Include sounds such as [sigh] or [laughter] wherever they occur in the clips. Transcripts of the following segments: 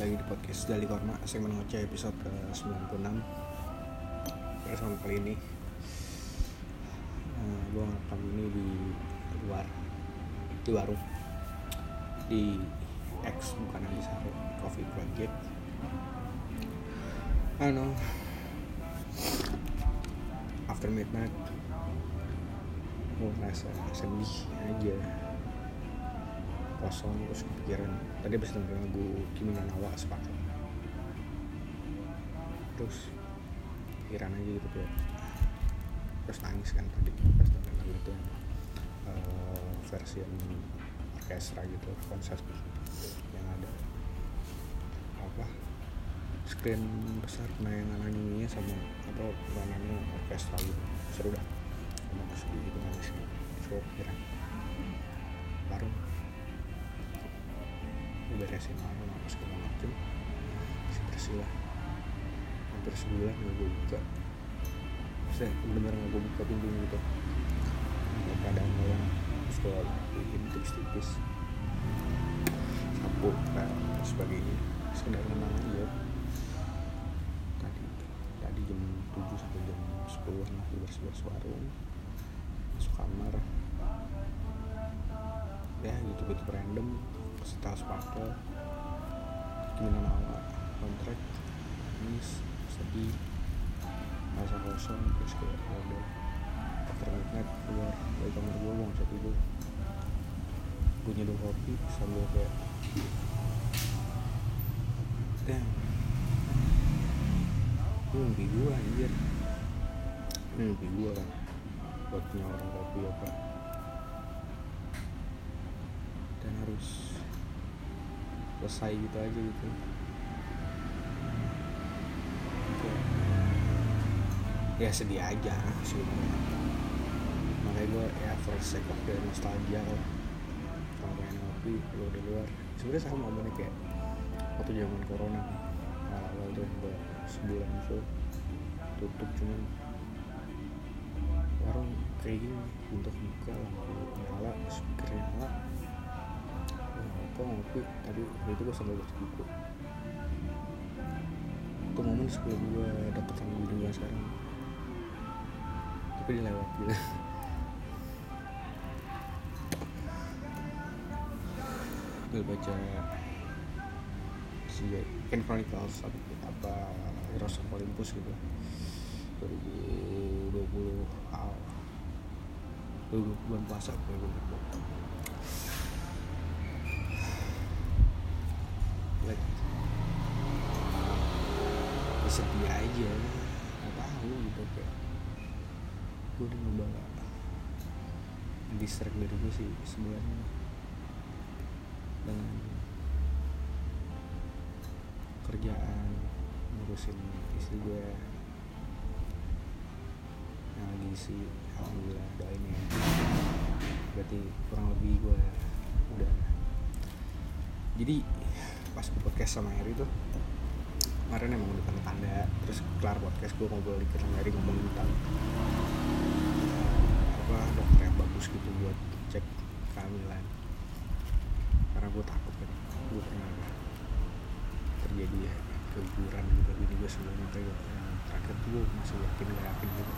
Lagi di podcast Dali Korma. Segmen ngoceh episode ke 96 Bersama kali ini uh, Gue ngerekam ini di luar Di warung. Di X bukan yang di Coffee Project know. After midnight Gue ngerasa sedih aja kosong terus kepikiran tadi abis dengerin lagu Kimi no Nawa sepakat terus pikiran aja gitu kayak terus nangis kan tadi pas dengerin lagu itu yang uh, versi yang orkestra gitu konser yang ada. Apa? Screen besar penayangan animenya sama apa peranannya orkestra gitu. Seru dah. Emang sedih gitu nangis gitu so pikiran baru beresin warung apa segala macem. Bersih bersih lah. Hampir sebulan gak gue buka. Saya bener-bener gak gue buka pintu gitu. Tolong terus gue bikin tipis-tipis sapu pel dan sebagainya sekedar menang aja tadi tadi jam 7 sampai jam 10 lah bersih-bersih warung. Masuk kamar. Ya gitu-gitu random setelah sepatu gimana nawa kontrak nangis sedih rasa kosong terus kayak ya udah after keluar dari kamar gue mau ngecek tidur. Gue nyeduh kopi sambil kayak damn. Ini mimpi gue anjir. Mimpi gue kan buat punya orang kopi apa dan harus selesai gitu aja gitu. Ya, ya sedih aja sebenarnya. Makanya gue ya first sake of the nostalgia lah kalau pengen ngopi lu di luar. Sebenarnya sama momennya kayak waktu zaman corona. Awal tuh gue sebulan itu tutup cuman warung kayak gini untuk buka lampu nyala speaker nyala kok ngopi? Tadi waktu itu gue sambil baca buku. Itu momen sebelum gue dapet sama guru gue sekarang. Tapi dilewat gitu gue baca si Ken Chronicles apa, apa Heroes of Olympus gitu. 2020 awal 20 bulan puasa gue like ya sedih aja nggak tahu gitu kayak gue udah nyoba distract dari gue sih sebenarnya. Dengan kerjaan ngurusin istri gue yang lagi sih alhamdulillah doain ya. Berarti kurang lebih gue udah. Jadi pas podcast sama Eri tuh kemarin emang udah tanda-tanda terus kelar podcast gue ngobrol dikit sama Eri ngomong tentang apa dokter yang bagus gitu buat cek kehamilan. Karena gue takut kan gue pernah terjadi ya keguguran gitu ini gue sebelumnya kayak terakhir tuh gue masih yakin gak yakin gitu.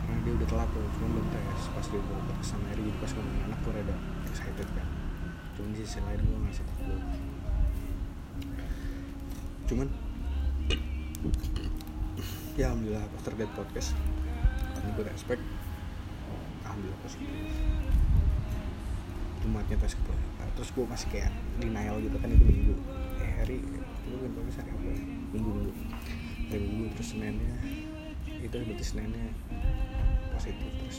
Karena dia udah telat tuh cuma belum tes pas dia mau podcast sama Eri jadi pas ngomongin anak gue rada excited kan cuman di sisi lain gue ngerasa takut cuman ya alhamdulillah after that podcast karena gue respect alhamdulillah positif. Jumatnya tes ke nah, terus gue masih kayak denial gitu kan itu minggu. Eh hari itu kan bagus hari apa ya? minggu minggu. Hari minggu terus seninnya itu berarti seninnya positif terus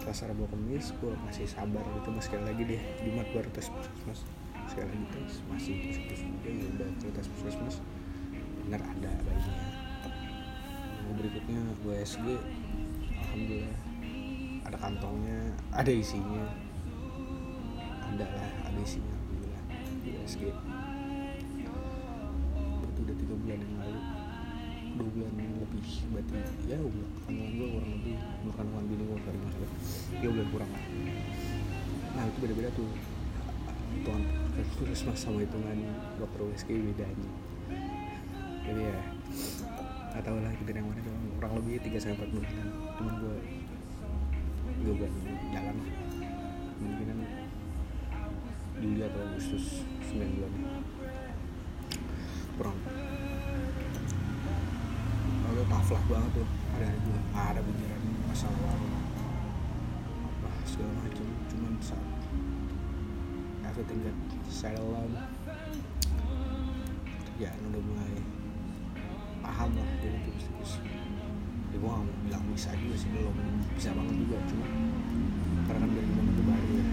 Selasa Rabu Kamis gue masih sabar gitu mas. Sekali lagi deh Jumat baru tes puskesmas. Sekali lagi tes masih positif ya udah tes puskesmas. Bener ada bayinya. Yang berikutnya gue SG alhamdulillah ada kantongnya ada isinya. Ada lah ada isinya alhamdulillah. Di SG dua bulan lebih berarti ya udah kandungan gue kurang lebih umur kandungan bini gue sorry masalah tiga bulan kurang lah. Nah itu beda-beda tuh. Hitungan puskesmas sama hitungan dokter USG bedanya jadi ya nggak tahu lah gitu yang mana cuma kurang lebih tiga sampai empat bulanan cuman gue gue bulan jalan. Lah mungkin Juli atau Agustus 9 bulan. Kurang lah banget tuh ada gue ada pikiran masalah lalu. Apa segala macam cuman saat everything get settle down kerjaan udah mulai paham lah jadi tipis-tipis ya gue gak mau bilang bisa juga sih belum bisa banget juga cuma karena kan dari zaman itu baru ya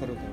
seru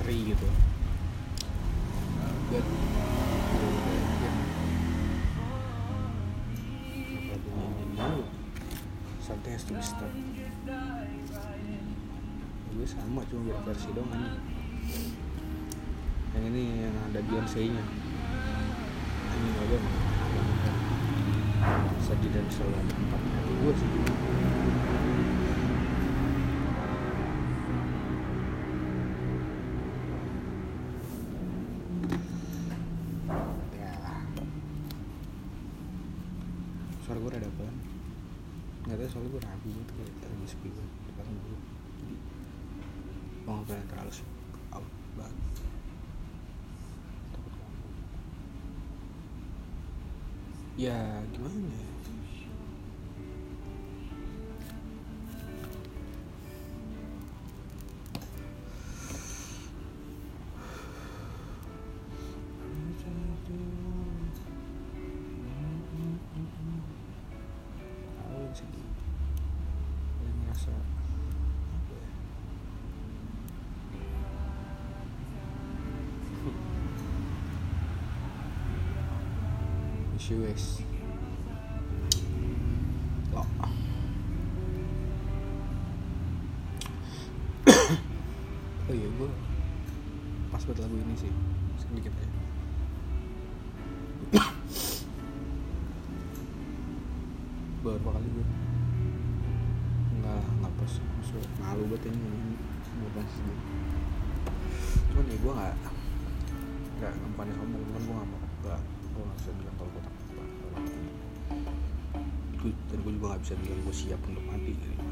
misteri gitu. But something has to be stopped gue sama cuma beda versi dong ini. Yang ini yang ada Beyonce nya ini aja sedih dan selalu ada tempat hati gue sih mau nggak pengen terlalu out ya gimana ya Lo Oh iya gue Pas buat lagu ini sih. Sedikit aja. Beberapa kali gue Enggak, enggak pas Maksudnya malu banget ini Nggak pas gitu cuman ya gue nggak nggak bukannya sombong cuman gue nggak mau nggak gue nggak bisa kalau gue gue dan gue juga nggak bisa bilang gue siap untuk mati gitu.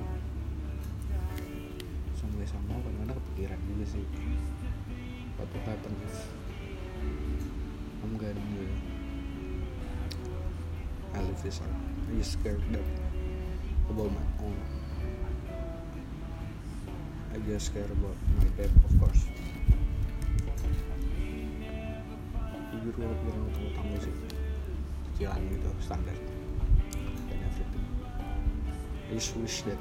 sampai sama kadang-kadang kepikiran juga sih. What will happen if I'm gonna I live this life I just scared that about my own. I just care about my death? Of course. Jujur gue kepikiran utang-utang sih cicilan gitu standar just wish that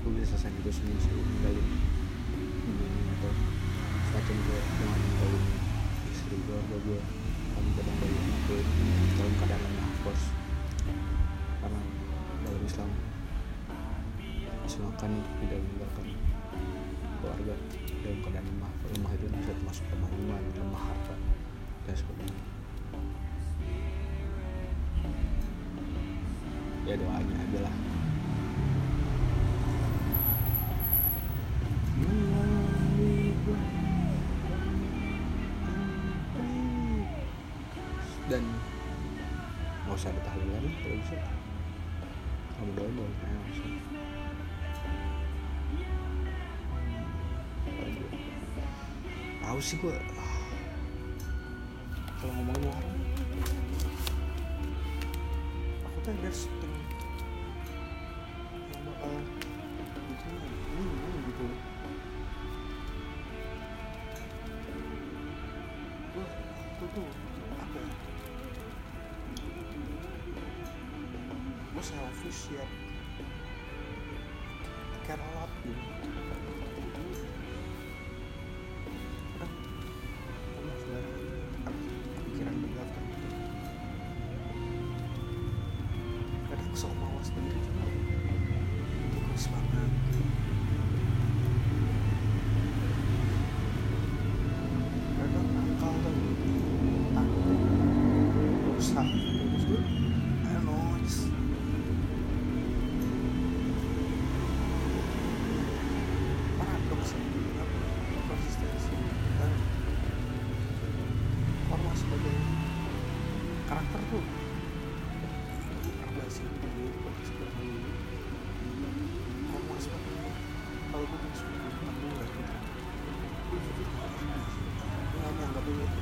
gue bisa selesai itu semua sih ini atau semacam gue dengan ninggalin istri atau gue kamu kadang anak gue dalam keadaan lemah of course karena dalam Islam silakan tidak meninggalkan keluarga dalam keadaan lemah lemah itu bisa termasuk lemah iman lemah harta dan ya doanya aja lah. Dan nggak usah ada tahlilan lah kalau bisa. Kamu doain nah, nggak usah. Tahu sih gue kalau ngomongin orang aku tuh ada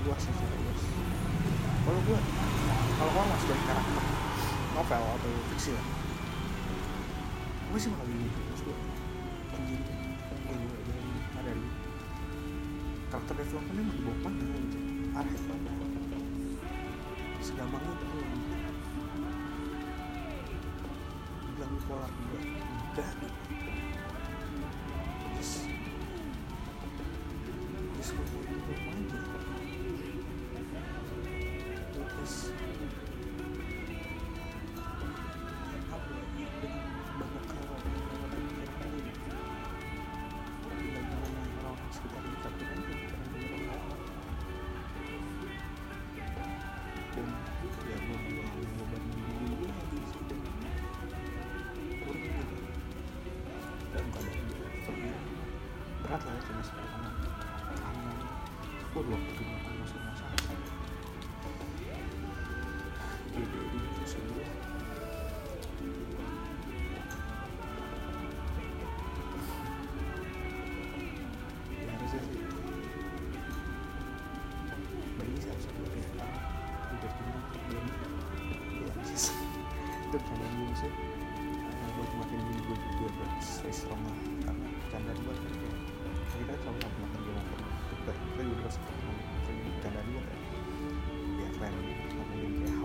luas secara luas kalau gue kalau format sebagai karakter novel atau fiksi lah. Gue sih bakal gini terus gue anjing. Oh gue aja ada di karakter development emang dibawa mana gitu arif banget segampang itu bilang bipolar juga. Enggak just just gue mau hidup aja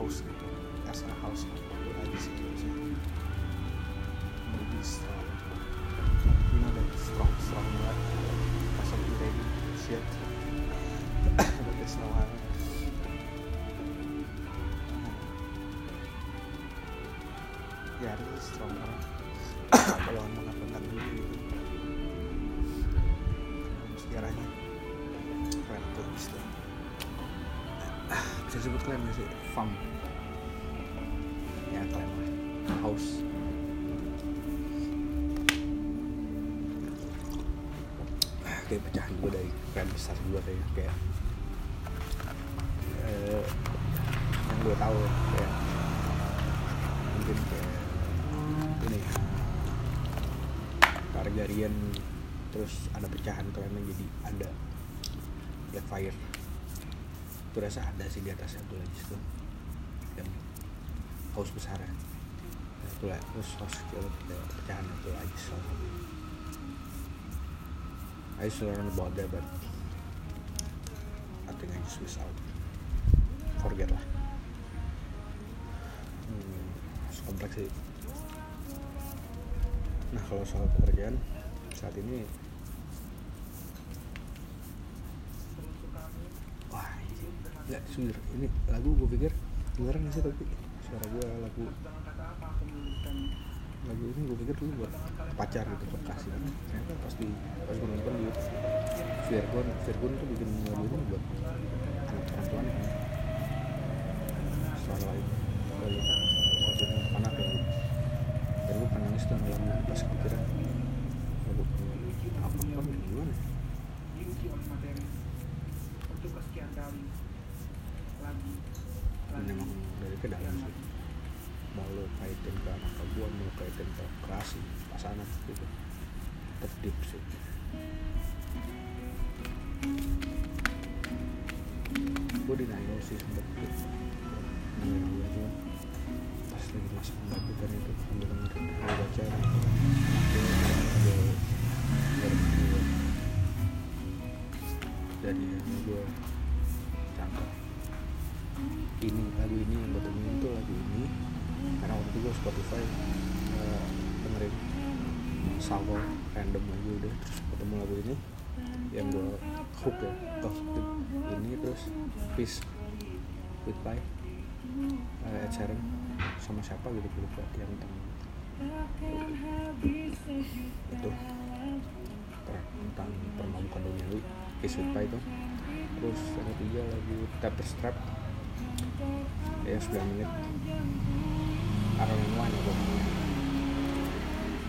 house gitu. Asal house gue lagi sih lebih strong. You know that strong strong banget pas aku ready shit. [coughs] But there's no one. Ya harus strong karena [coughs] kalau mengatakan diri gitu Dalam sejarahnya keren tuh. [coughs] Bisa disebut klan gak sih? Farm kayak pecahan gue dari keren besar gue kayak kayak eh, yang gue tahu kayak mungkin kayak ini Targaryen terus ada pecahan kerennya jadi ada black fire. Itu rasa ada sih di atasnya tuh lagi situ. Yang haus besar ya. Nah, itu lah terus haus kecil pecahan itu lagi so I used to learn about that but I think I just miss out. Forget lah. Hmm, kompleks sih. Nah kalau soal pekerjaan saat ini wah nggak jujur ini lagu gue pikir dengeran sih tapi? Suara gue lagu lagu ini gue pikir dulu buat pacar gitu buat kasih. Ternyata pas di pas gue nonton di Virgon Virgon tuh bikin lagu ini buat anak perempuan. Kan suara lain. Lalu maksudnya anak ya dan gue pernah nangis tuh malam pas gue kira lagu apa apa gimana ya? dan emang dari ke dalam sih mau lo kaitin ke anak gue mau kaitin ke kerasi pasangan gitu. Terdip sih. Gue denial sih sempet gitu tuh pas lagi masak batu kan itu sambil dengerin gue baca dari yang gue cangkap ini lagu ini yang gue Spotify uh, dengerin random lagu udah ketemu lagu ini yang gue hook ya oh ini terus Peace with Pie uh, Sheeran sama siapa gitu gue lupa yang tentang itu tentang permabukan duniawi Peace Pie itu. Terus yang ketiga lagu Tapestry ya 9 menit Aaron One ya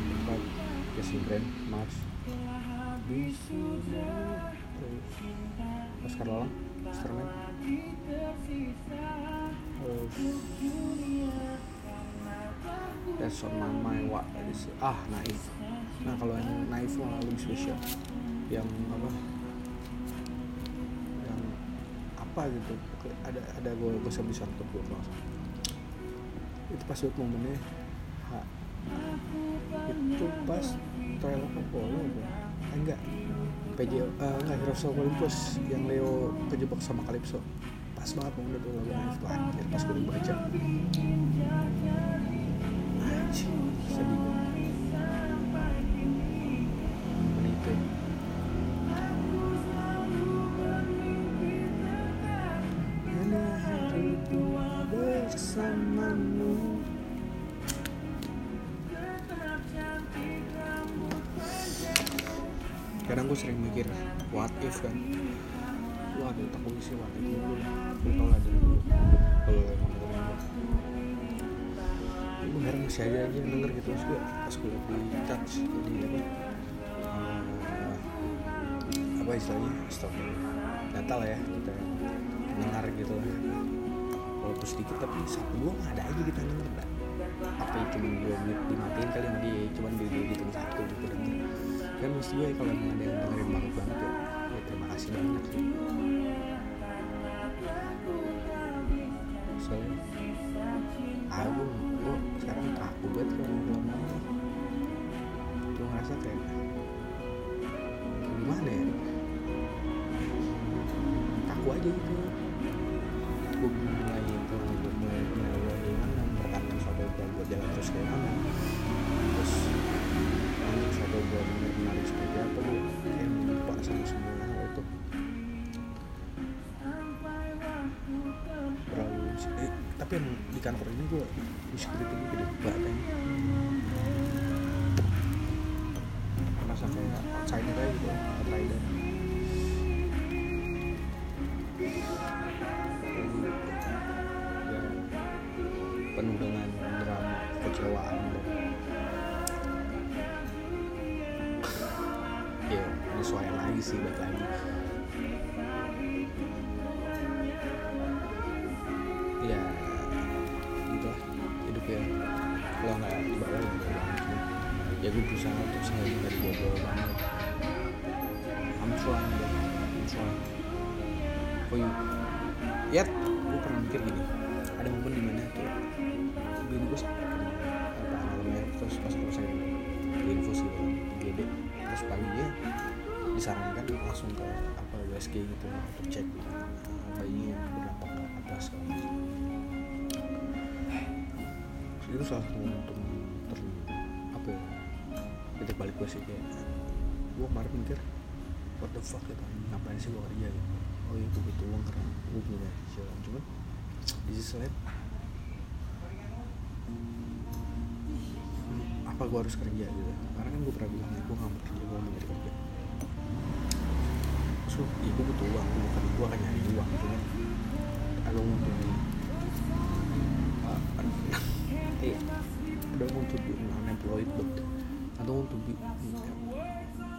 empat Jesse Brand terus Oscar Lalang Starman That's on my mind what is ah naif. Nah kalau yang naif mah lebih spesial. Yang apa? Yang apa gitu. Ada ada gue gue bisa bisa nonton gue. Itu pas buat momennya. Ha, itu pas trial of Apollo? Eh, enggak. PJ eh, enggak Heroes of Olympus yang Leo kejebak sama Calypso. Pas banget momen itu lagu naif tuh anjir pas gue baca anjir sedih sering mikir what if kan? Wah ada otak gue isi what if dulu gue tau lah dari dulu. Kalau emang gue gue heran masih aja aja yang denger gitu. Terus gue pas gue di touch di apa eh, apa istilahnya? Stop data lah ya kita dengar gitu lah. Walaupun sedikit tapi satu dua nggak ada aja kita denger apa ya cuma dua menit dimatiin kali sama dia cuman di di hitung satu gitu denger kan mesti gue kalau emang ada yang dengerin banget banget ya, ya terima kasih banyak sih. Soalnya aku gue sekarang kaku banget kalau ngomong gue ngerasa kayak gimana ya? Kaku aja gitu terus kayak mana terus ini suatu gue menarik seperti apa gue kayak lupa sama semua hal itu. Terlalu eh, tapi yang di kantor ini gue insecurity gue gede banget ya karena sampai outsider aja gitu outsider. Yang penuh dengan drama kecewaan dan ya penyesuaian lagi sih balik lagi. Ya gitu lah. Hidup ya. Kalau nggak di bawah ya ya gue berusaha untuk selalu di bawah banget. I'm trying. I'm trying. For you ya gue pernah mikir gini. Ada momen di mana tuh disarankan langsung ke apa USG gitu untuk cek eh, bayinya berdampak apa segala macam. Itu salah satu momentum ter apa ya titik balik gue sih kayak gue kemarin mikir what the fuck gitu ngapain sih gue kerja gitu. Oh iya gue butuh uang karena gue punya jalan cuman di sisi lain apa gue harus kerja gitu. Karena kan gue pernah bilang ya gue gak mau kerja gue mau nyari kerja so ya gue butuh uang bukan gue akan nyari uang cuman I don't want to be uh, eh, I don't want to be unemployed but want to be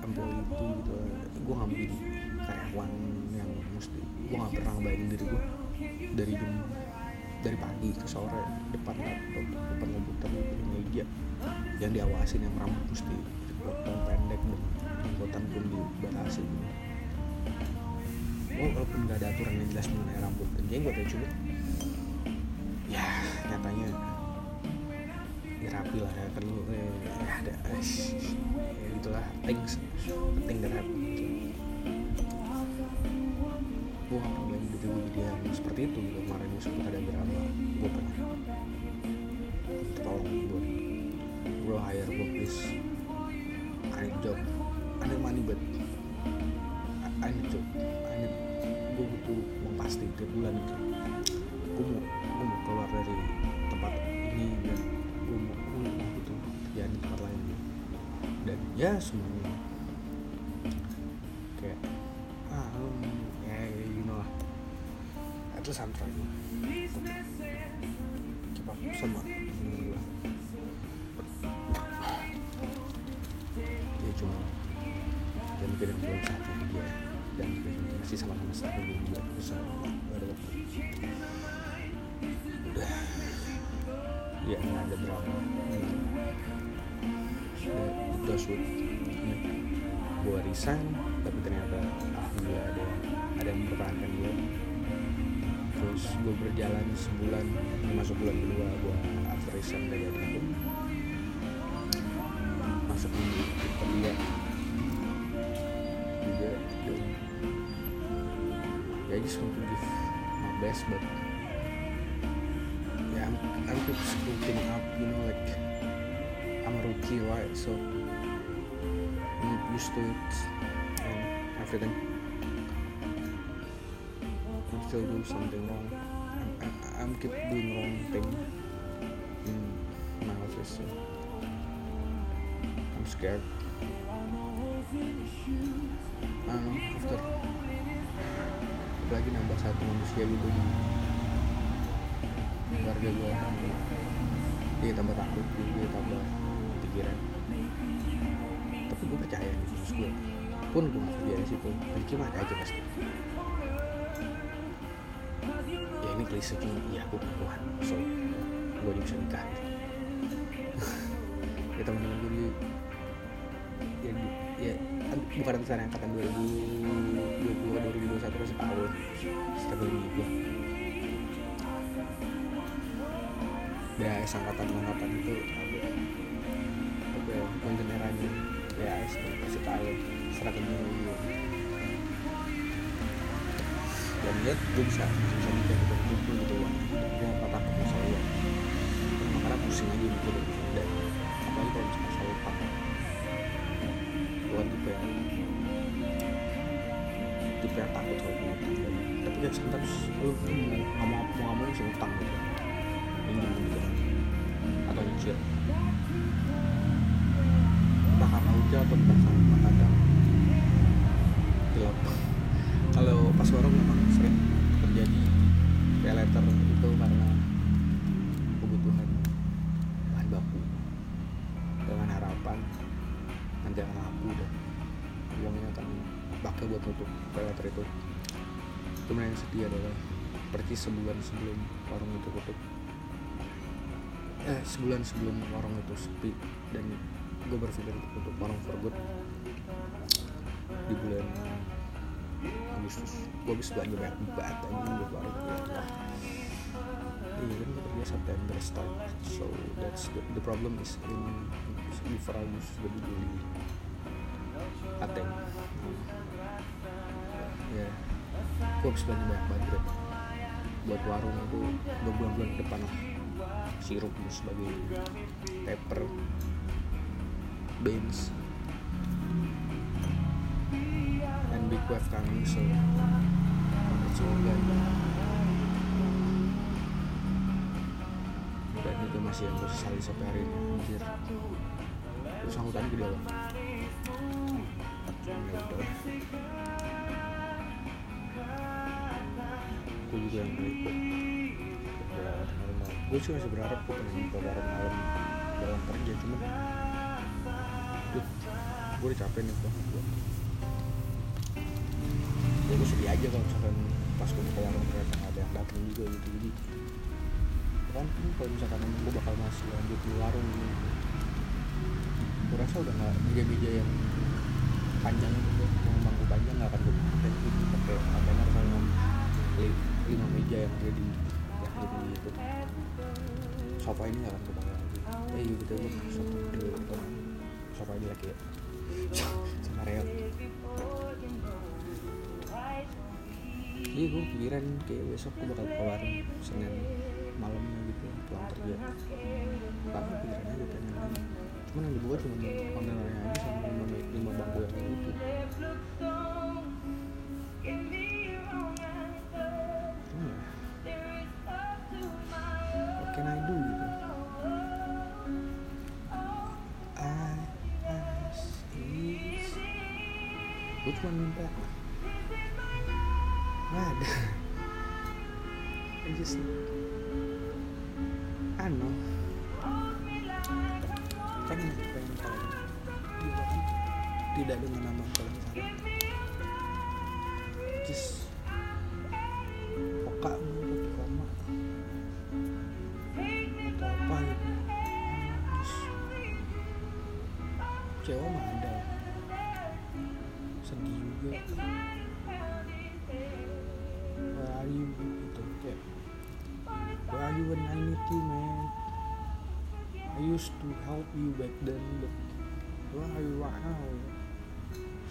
employee itu gitu. Gue gak mau karyawan yang mesti gue gak pernah ngebayangin diri gue dari jam dari pagi ke sore depan laptop depan komputer di meja yang diawasin yang rambut mesti dipotong pendek dan jenggotan pun dibatasi oh walaupun gak ada aturan yang jelas mengenai rambut dan jenggot ya cuma ya nyatanya ya rapi lah ya kan lu eh, ya ada eh, ya gitulah things penting dan rapi gue gak pernah gue jadi yang seperti itu gitu. Kemarin gue sempat ada berapa gue pernah. Tolong buat bro hire gue please. Need job. Need money but pasti tiap bulan gitu. Gue mau gue mau keluar dari tempat ini dan gue mau gue mau butuh kerjaan di tempat lain. Dan ya semuanya Rookie right so I'm used to it and everything. I'm still doing something wrong. I'm, I'm, I'm keep doing wrong thing in my office so I'm scared. Um, after lagi nambah satu manusia gitu di keluarga gue dia tambah takut dia tambah pikiran tapi gue percaya gitu terus gue pun gue kerja di situ rezeki mah ada aja pasti ya ini klise cuma iya gue perempuan so gue aja bisa nikah ya teman-teman gue dia ya, ya kan bukan angkatan angkatan 2020 ke 2021 kan setahun setahun ini gue ya angkatan angkatan itu apa ya ya kasih tahu strategi gue dan lihat gue bisa bisa mikir gitu gitu gitu uang gue nggak takut masalah uang karena pusing aja gitu. Dan apalagi kalau misalnya masalah utang gue tipe yang tipe yang takut kalau punya dan tapi kan sometimes lu mau mau mau mau bisa utang gitu. Minjem gitu atau nyicil Jogja atau bahkan kadang gelap kalau pas warung memang sering terjadi peleter itu karena kebutuhan bahan baku. Dengan harapan nanti akan laku dan uangnya akan pakai buat nutup peleter itu. Cuman yang sedih adalah persis sebulan sebelum warung itu tutup. Eh sebulan sebelum warung itu sepi dan gue berpikir untuk warung for di bulan Agustus. Gue habis belanja banyak banget warung ya Allah iya kan kita kerja September start. So that's the, the problem is in before Agustus gue beli ateng. Ya gue habis belanja banyak banget buat warung itu berbulan-bulan ke depan lah. Sirup dan sebagai pepper beans and big wave coming so it's all good. Dan itu masih yang gue sesali sampai hari ini anjir terus angkutan gede loh ya udah. Gue juga yang beli kok gue sih masih berharap gue pengen buka bareng malam dalam kerja cuman gue udah capek nih gue ya gue sedih aja kalau misalkan pas gue buka warung ternyata nggak ada yang datang juga gitu. Jadi kan kalau misalkan gue bakal masih lanjut di warung ini gue rasa udah nggak meja-meja yang panjang itu yang bangku panjang nggak akan gue pakai gitu pakai kontainer sama li- lima meja yang jadi yang jadi itu sofa ini nggak akan gue pakai lagi. Eh iya betul gue sofa. dulu sofa aja lagi ya sama reot iya gue pikiran kayak besok gue bakal ke warung senin malamnya gitu pulang kerja. Karena pikiran aja pengen lagi cuman yang dibuka cuma kontainernya aja sama lima, lima bangku yang kayak cuma minta. Nggak ada. I just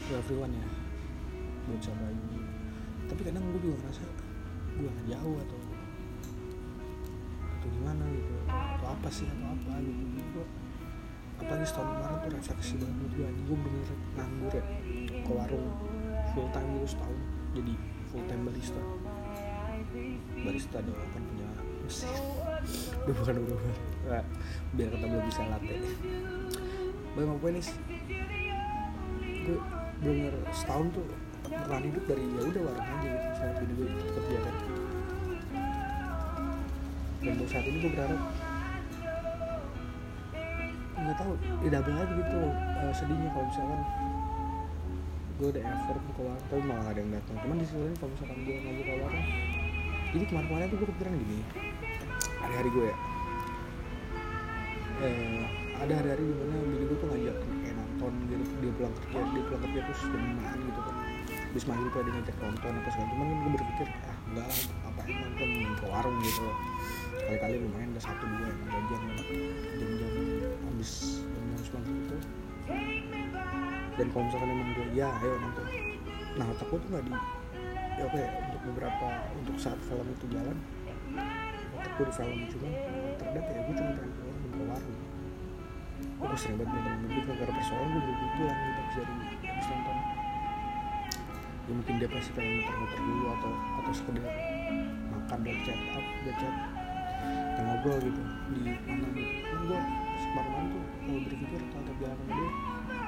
to everyone ya. Buat siapa ini. Tapi kadang gue juga ngerasa gue nggak jauh atau atau gimana gitu. Atau apa sih atau apa gitu. Gue apalagi setahun kemarin tuh refleksi banget gue anjing gue bener nganggur ya. Ke warung full time gitu setahun. Jadi full time barista. Barista dong kan punya mesin. Udah bukan udah biar kata belum bisa latte bang apa nih gue bener setahun tuh bertahan hidup dari ya udah warung aja gitu saat ini gue ikut kerja kan. Dan untuk saat ini gue berharap nggak tahu ya double gitu eh, sedihnya kalau misalkan gue udah effort buka warung tapi malah ada yang datang. Cuman di lain kalau misalkan gue nggak buka warung jadi kemarin-kemarin tuh gue kepikiran gini hari-hari gue ya. Eh, ada hari-hari di mana bini gue tuh ngajak nonton gitu dia pulang kerja dia pulang kerja terus jam limaan gitu kan. Habis maghrib ada ngajak nonton apa segala cuman kan gue berpikir ah enggak lah ngapain nonton ke warung gitu. Kali-kali lumayan ada satu dua yang jajan jam-jam habis jam-jam sembilan gitu dan kalau misalkan emang gue ya ayo nonton. Nah otak gue tuh nggak di ya oke untuk beberapa untuk saat film itu jalan otak gue di film cuman ternyata ya gue cuma pengen gue sering banget nonton movie kalau gara persoalan gue beli pulang gitu habis dari habis nonton. Ya mungkin dia pasti pengen muter-muter dulu atau atau sekedar makan dan chat up dan chat dan ngobrol gitu. Di mana gitu kan gue kemarin tuh kalau berpikir kalau terjalanan gue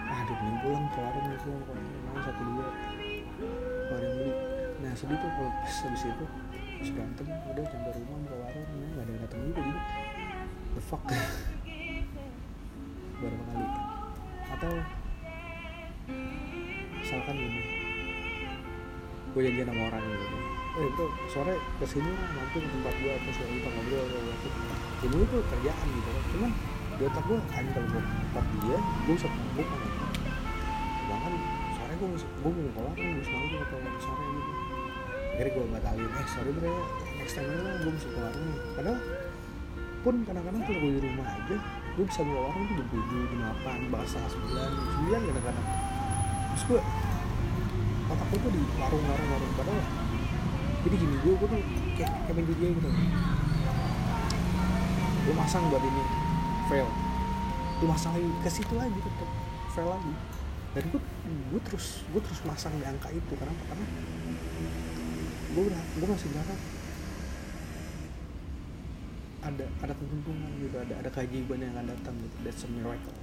ah dia mending pulang ke warung gitu kalau mau satu dua ada yang beli nah sedih tuh kalau pas habis itu habis berantem udah sampai rumah ke warung ya nggak ada yang datang juga jadi the fuck [laughs] beberapa kali. Atau misalkan gini. Gue janjian sama orang gitu. Eh itu sore ke sini lah mampir ke tempat gua terus kita ngobrol ngobrol gitu ini itu kerjaan gitu kan. Cuman di otak gua anjing kalau gua tempat dia gua bisa mabuk kan sedangkan sore mesti gua mau keluar nih gua semalam atau sore gitu. Akhirnya gua batalin eh sorry bro next time lah gua mesti keluar nih padahal pun kadang-kadang kalau gue di rumah aja gue bisa bawa warung tuh tujuh delapan bahasa sembilan sembilan kadang-kadang. Terus gue otak gue tuh di warung-warung warung padahal jadi gini gue gue tuh kayak kayak main DJ gitu. Gue masang buat ini fail. Gue masang lagi ke situ lagi tetap fail lagi. Dan gue gue terus gue terus masang di angka itu karena karena gue udah gue masih berharap ada ada keuntungan gitu ada ada keajaiban yang akan datang gitu. That's a miracle.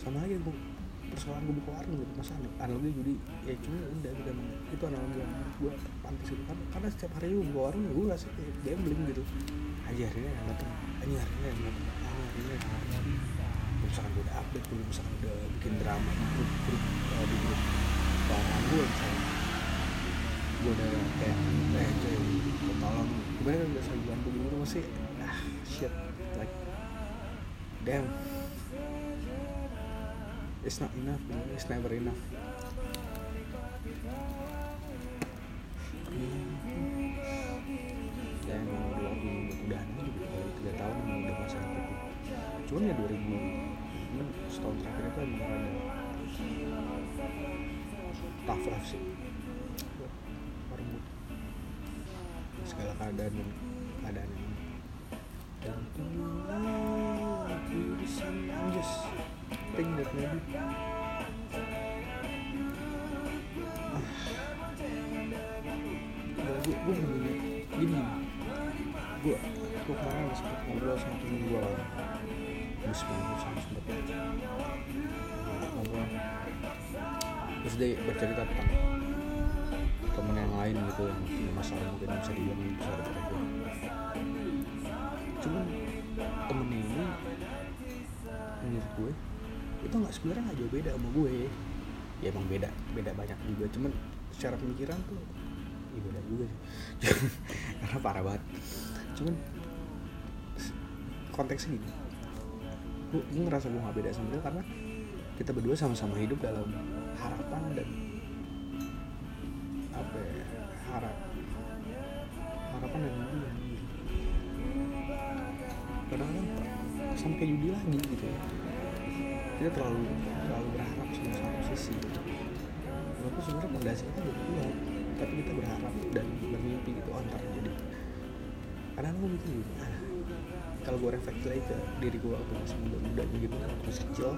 Sama lagi gue persoalan gue buka warung gitu masa analogi jadi ya cuma udah gitu itu analogi yang gue pantas gitu. Kan karena setiap hari gue buka warung gue nggak sih gambling gitu. Aja hari ini yang datang ini hari ini yang datang ini hari ini yang datang. Misalkan gue udah update gue misalkan udah bikin drama di grup grup uh, di grup bahan gue misalnya. Gue udah kayak eh gue tolong. Gimana kan udah saya bantu gitu masih shit. Like damn. It's not enough man. it's never enough. Ya emang udah juga tiga tahun udah itu ya 2000 ini setahun terakhir itu emang ada tough life sih. Orang segala keadaan dan aku di sini I'm just think that maybe ah gue gue bener gini gue gue kemarin ada sempet ngobrol sama temen gue kan gue sempet sama sempet ngobrol terus dia bercerita tentang temen yang lain gitu yang punya masalah mungkin bisa dibilang lebih gue itu nggak sebenarnya nggak jauh beda sama gue. Ya emang beda beda banyak juga. Cuman secara pemikiran tuh ya beda juga [laughs] karena parah banget. Cuman konteksnya gini gue, ngerasa gue gak beda sama dia karena kita berdua sama-sama hidup dalam harapan dan apa ya, harap harapan dan impian gitu kadang-kadang kayak judi lagi gitu ya kita terlalu terlalu berharap sama satu sisi walaupun sebenarnya fondasi kita udah kuat tapi kita berharap dan bermimpi gitu oh ntar jadi karena gue mikir gini ah, kalau gue refleks lagi ke diri gue waktu masih muda-muda gitu kan waktu masih kecil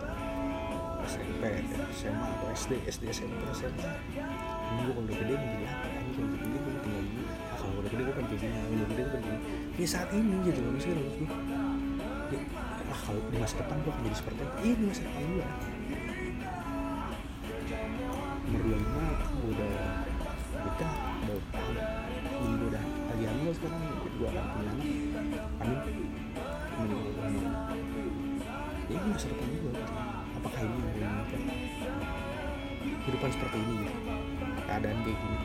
SMP, SMA atau SD, SD, SMP, SMA ini gue kalau udah gede mau jadi apa? Ini kalau udah gede gue tinggal di? Ah, kalau udah gede gue kan kayak gini, kalau udah gede gue gini Ini saat ini gitu loh, misalnya gue ya, kalau di masa depan gue akan jadi seperti itu Iya di masa depan gue Umur 25 gue udah nikah, udah Ini gue udah lagi hamil sekarang, gue akan punya anak Amin. Amin. Ya ini masa depan gue gitu. Apakah ini yang gue inginkan? Kehidupan seperti ini gitu. Keadaan kayak gini.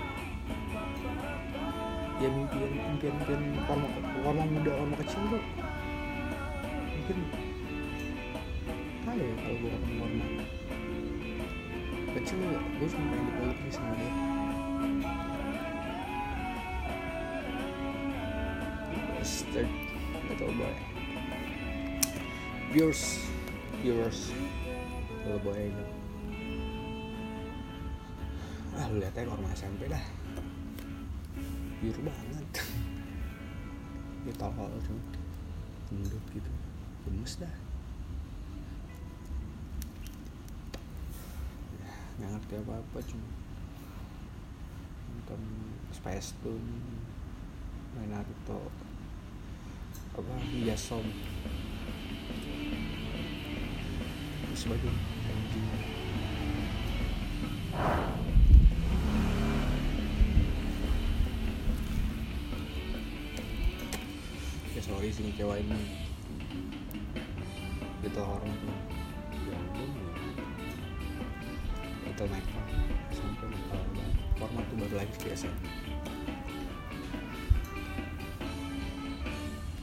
Ya mimpian impian impian warna warna muda warna kecil tuh mungkin kali ya kalau gue ketemu warna kecil ya gue cuma pengen dipeluk nih sama dia. Bastard little boy. Viewers viewers little boy aja. Ah lu lihat aja orang SMP dah. Biru banget. [laughs] Ini tolol cuma gendut gitu. Gemes dah ya, nggak ngerti apa apa cuma nonton Space Tune main Naruto apa Yasom sebagai ya sorry sih kecewa ini kita orang atau naik sampai mental dan format tuh baru lagi biasa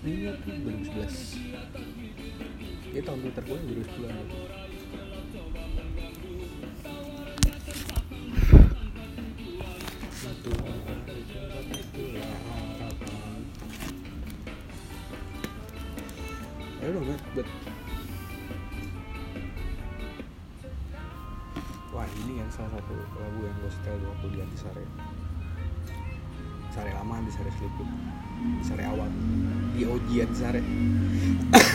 ini tuh 2011 ini tahun terakhir 2011 2010 waktu di Sare. Lama di Sare Seliput. Di Sare awal. Di OG Antisare Pas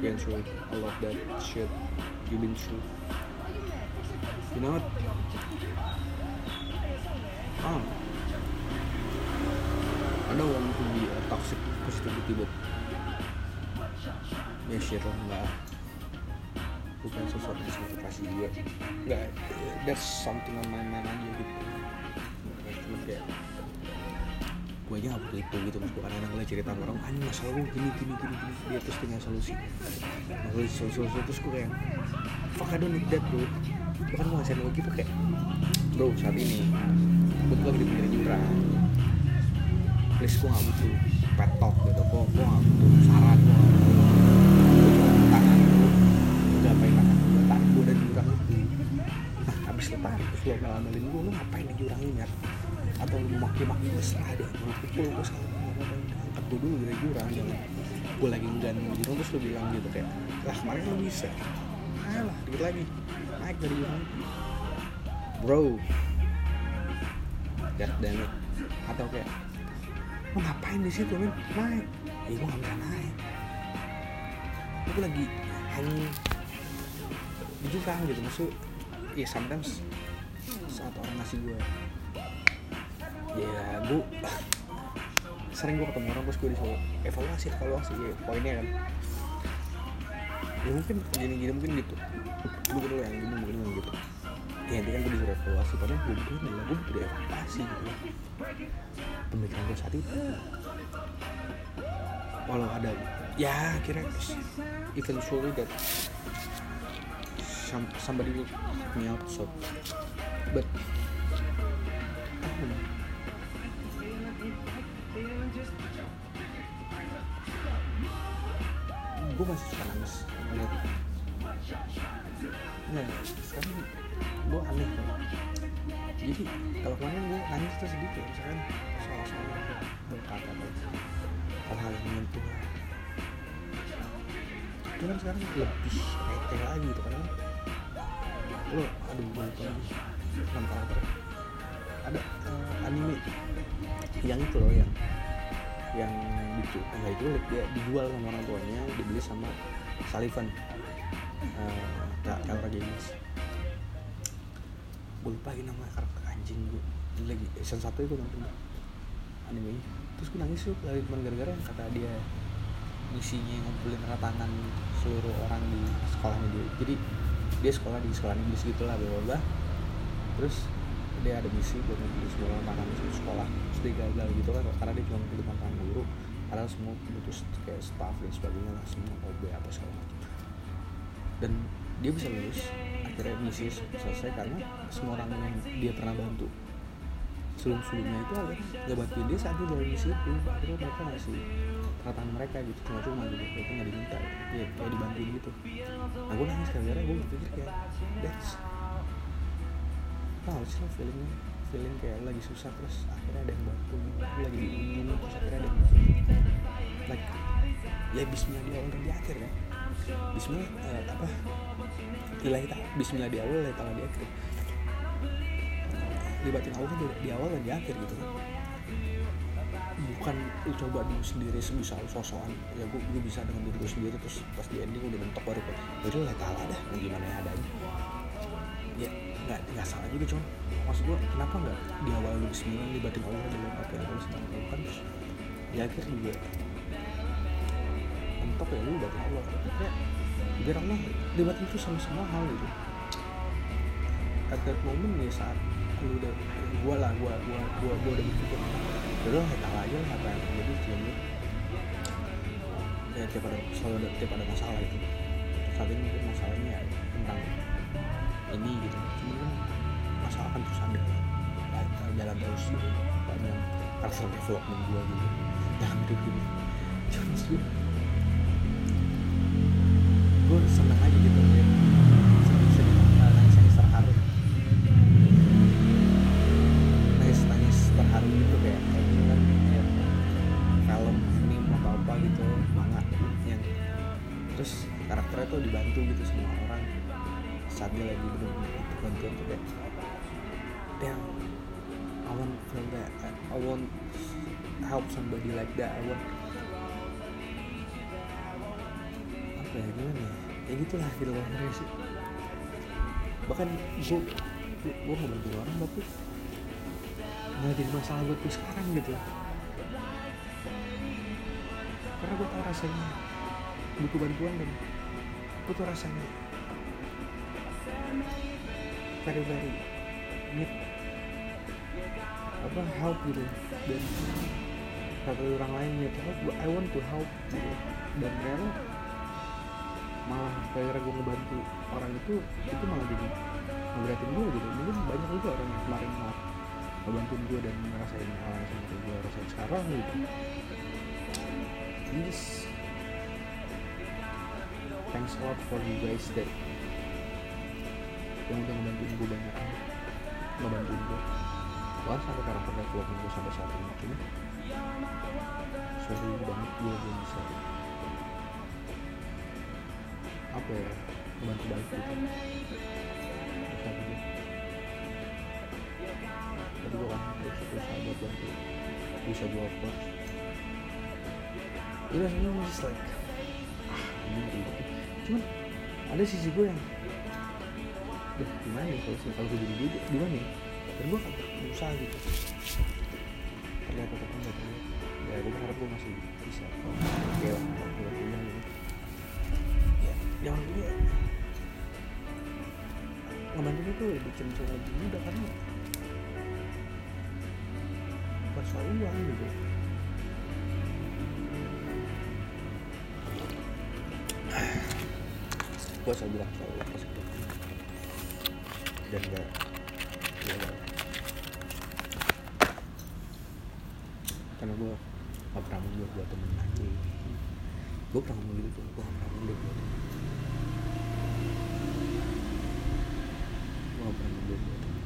Been through a lot of that shit. You've been through You know what? Um, I don't want to be a toxic positivity but ya shit lah nggak bukan sesuatu motivasi juga. Nggak that's something on my mind aja gitu aja butuh itu gitu mas. Bukan kadang gue cerita orang anjing masalah gue gini gini gini gini. Dia terus tinggal solusi. Nah, solusi solusi terus gue kayak fuck I don't need that bro. Bahkan gue ngasih lagi tuh kayak bro saat ini gue tuh lagi di pinggir jurang. Please gue gak butuh pet talk gitu. Gue gue gak butuh saran gue gue tangan lu gapain tangan gue tarik gue dari jurang itu. Nah habis lu tarik terus lu ngamelin gue lu ngapain di jurang ini ya atau maki-maki gue serah deh gue pukul gue sekarang angkat gue dulu dari jurang jangan gue lagi enggan di jurang terus lu bilang gitu kayak lah kemarin lu bisa. Alah dikit lagi. Naik dari jurang bro. God damn atau kayak lo ngapain di situ men? Naik. Ya gue gak bisa naik. Gue lagi hanging di jurang gitu maksud ya sometimes saat orang ngasih gue ya gue sering gue ketemu orang terus gue disuruh evaluasi evaluasi ya, poinnya kan. Ya mungkin gini gini mungkin gitu. Lu dulu yang gini mungkin yang gitu. Ya intinya gue disuruh evaluasi padahal gue butuh gue butuh evaluasi gitu. Pemikiran gue saat itu. Walau ada ya kira eventually that some, somebody will help me out so. But gue masih suka nangis ngeliat nah sekarang gue aneh kan jadi kalau kemarin gue nangis tuh sedikit misalkan soal-soal berkata hal-hal yang menyentuh. Itu kan sekarang lebih receh lagi gitu kan lo gue lupa lagi? Nama karakter. Ada eh, anime. Yang itu loh yang yang dicu enggak diculik dia dijual sama orang tuanya dibeli sama Sullivan. Uh, Elra Games. Gue lupa lagi nama karakter anjing gue lagi season satu itu nonton. Anime terus gue nangis tuh lagi cuma gara-gara yang kata dia misinya ngumpulin tangan seluruh orang di sekolahnya dia. Jadi dia sekolah di sekolah Inggris gitu lah bla terus dia ada misi buat ngumpulin semua tangan di sekolah. Terus dia gagal gitu kan karena dia cuma ngumpulin tangan guru padahal semua butuh kayak staff dan sebagainya lah semua OB apa segala macam. Dan dia bisa lulus akhirnya misi selesai karena semua orang yang dia pernah bantu sebelum sebelumnya itu akhirnya gak bantuin dia saat dia dari misi itu. Akhirnya mereka ngasih perkataan mereka gitu cuma cuma gitu mereka nggak diminta ya kayak dibantuin gitu. Nah gue nangis gara-gara gue berpikir kayak that's tau sih lah feelingnya feeling kayak lagi susah terus akhirnya ada yang bantu lagi diingin terus akhirnya ada yang bantu like ya bismillah dia orang di akhir kan Bismillah eh, apa? Lillahi Bismillah di awal Lillahi ta'ala di akhir. Libatin Allah di, di awal dan di akhir gitu kan. Bukan lu coba dulu sendiri sebisa lu sosokan. Ya gue, gue bisa dengan diri gue sendiri terus pas di ending udah mentok baru kayak jadi lah kalah dah gimana ya ada aja ya nggak nggak salah juga cuman maksud gue kenapa nggak di awal lu bismillah libatin Allah dalam apa yang lu sedang lakukan terus di akhir juga? Mentok ya lu libatin Allah? Ya biar Allah libatin itu sama semua hal gitu. At that moment ya saat lu udah gua lah gua gua gua, gua udah berpikir udah lah kalah aja lah apa yang terjadi film ya tiap ada selalu ada tiap ada masalah itu. Saat ini masalahnya ya tentang ini gitu masalah kan terus ada jalan terus banyak karakter development gua gitu dalam hidup cuma maksud gue gue seneng aja gitu ya terus karakternya tuh dibantu gitu semua orang. Saat dia lagi bener-bener tuh kayak damn I want feel that. I want help somebody like that. I want apa ya gimana ya? Ya gitulah gitu akhirnya sih. Bahkan gue gue nggak bantu orang tapi nggak jadi masalah buat gue sekarang gitu. Karena gue tau rasanya butuh bantuan dan gue tuh rasanya. Very very need help gitu dan kata orang lain ya help I want to help gitu dan ternyata malah kayak gue ngebantu orang itu itu malah jadi ngeliatin gue gitu. Mungkin banyak juga orang yang kemarin mau ngebantuin gue dan ngerasain hal yang sama gue rasain sekarang gitu. Yes thanks a lot for you guys that yang udah ngebantuin gue banyak ngebantuin gue bahkan sampai karakter development gue sampai saat ini. Cuma sorry banget gue belum bisa apa ya bantu balik gitu. Tapi gue tapi gue kan terus berusaha buat bantu bisa gue apa itu rasanya masih like ah ini nih. cuman ada sisi gue yang gimana ya kalau kalau gue jadi dia gimana ya? Dan gue berusaha gitu. Terlihat atau enggak terlihat ya gue berharap gue masih bisa. Oke lah gue kuliah gitu. Ya jangan dulu ya. Ngebantu itu lebih cenderung lebih mudah karena uang gitu. Gue selalu bilang soal uang dan gak ya gak karena gue gak pernah mundur buat temen lagi. Gue pernah tuh gue gak pernah mundur buat temen. Gue gak pernah mundur buat temen.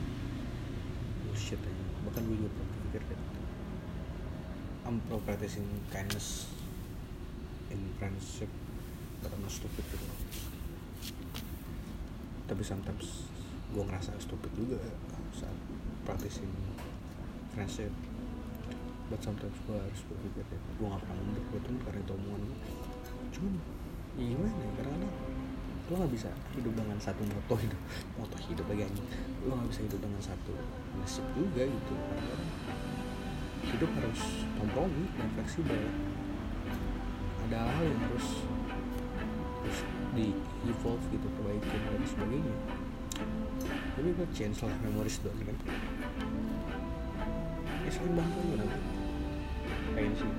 Bullshit aja bahkan gue juga pernah pikir kayak gitu. I'm pro practicing kindness in friendship not stupid gitu. Tapi sometimes gue ngerasa stupid juga saat practicing friendship but sometimes gue harus berpikir ya gue gak pernah mundur buat temen karena itu omongan gue cuman ya gimana ya karena lo gak bisa hidup dengan satu moto hidup [laughs] moto hidup lagi anjing. Lo gak bisa hidup dengan satu nasib juga gitu. Karena hidup harus kompromi dan fleksibel. Ada hal yang harus terus di evolve gitu perbaikin dan sebagainya. Tapi gue change lah memories doang kan? Ya saling bantu aja sih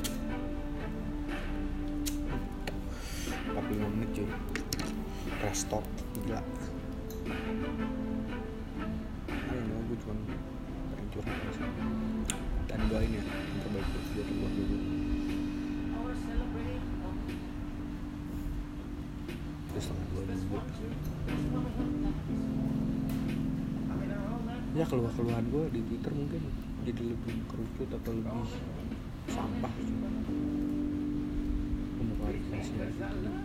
45 menit cuy. Press stop gila. Ayo mau gue cuma pengen curhat dan doain ya yang terbaik buat buat dulu terus dua minggu ya keluar keluhan gue di twitter mungkin. Jadi lebih kerucut atau lebih sampah lagi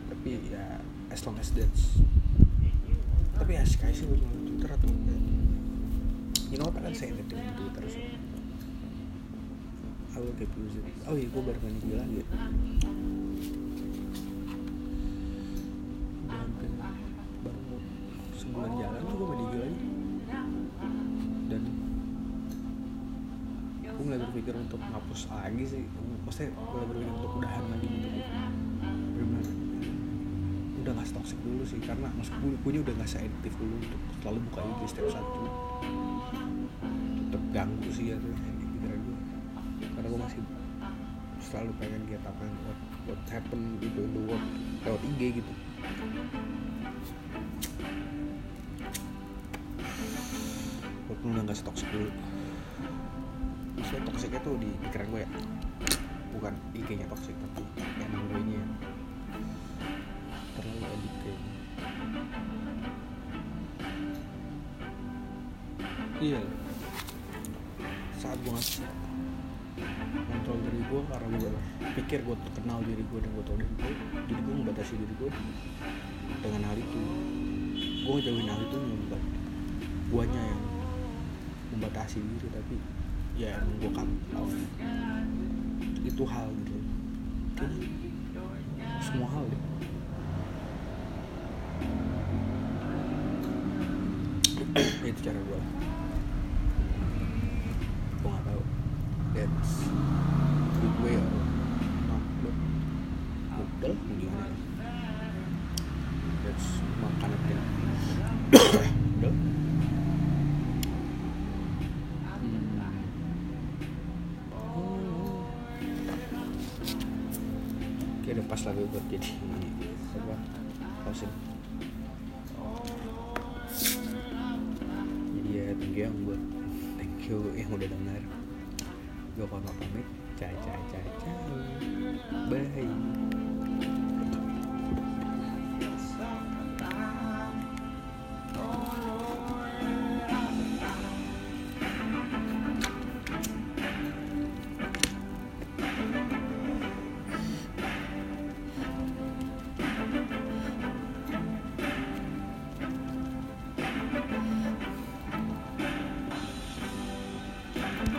tapi ya as long as that's tapi ya sekali sih buat Twitter atau enggak? You know what? I can say anything Twitter so I will using it. Oh iya gue baru main Dan kayak baru mau sebulan jalan berpikir untuk ngapus lagi sih. Maksudnya mulai berpikir untuk udahan lagi gitu. Benar udah gak toxic dulu sih karena maksud gue udah gak seaktif dulu untuk selalu buka IG setiap saat cuma tetap ganggu sih ya tuh pikiran gue karena gue masih selalu pengen lihat apa yang what, what happen gitu in the world lewat IG gitu. Walaupun udah gak toxic dulu toksiknya tuh di pikiran gue ya. Bukan IG-nya toxic tapi emang gue ini ya. Terlalu addicted. Iya. Saat gue ngasih kontrol diri gue karena gue pikir gue kenal diri gue dan gue tau diri gue jadi gue membatasi diri gue dengan hal itu. Gue ngejauhin hal itu membuat guanya yang membatasi diri tapi ya emang gue cut off itu hal gitu. Kayaknya semua hal deh. Itu cara gue gue gak tau. That's closing. Jadi ya thank you yang buat thank you yang udah dengar. Gue pamit cai cai. Bye.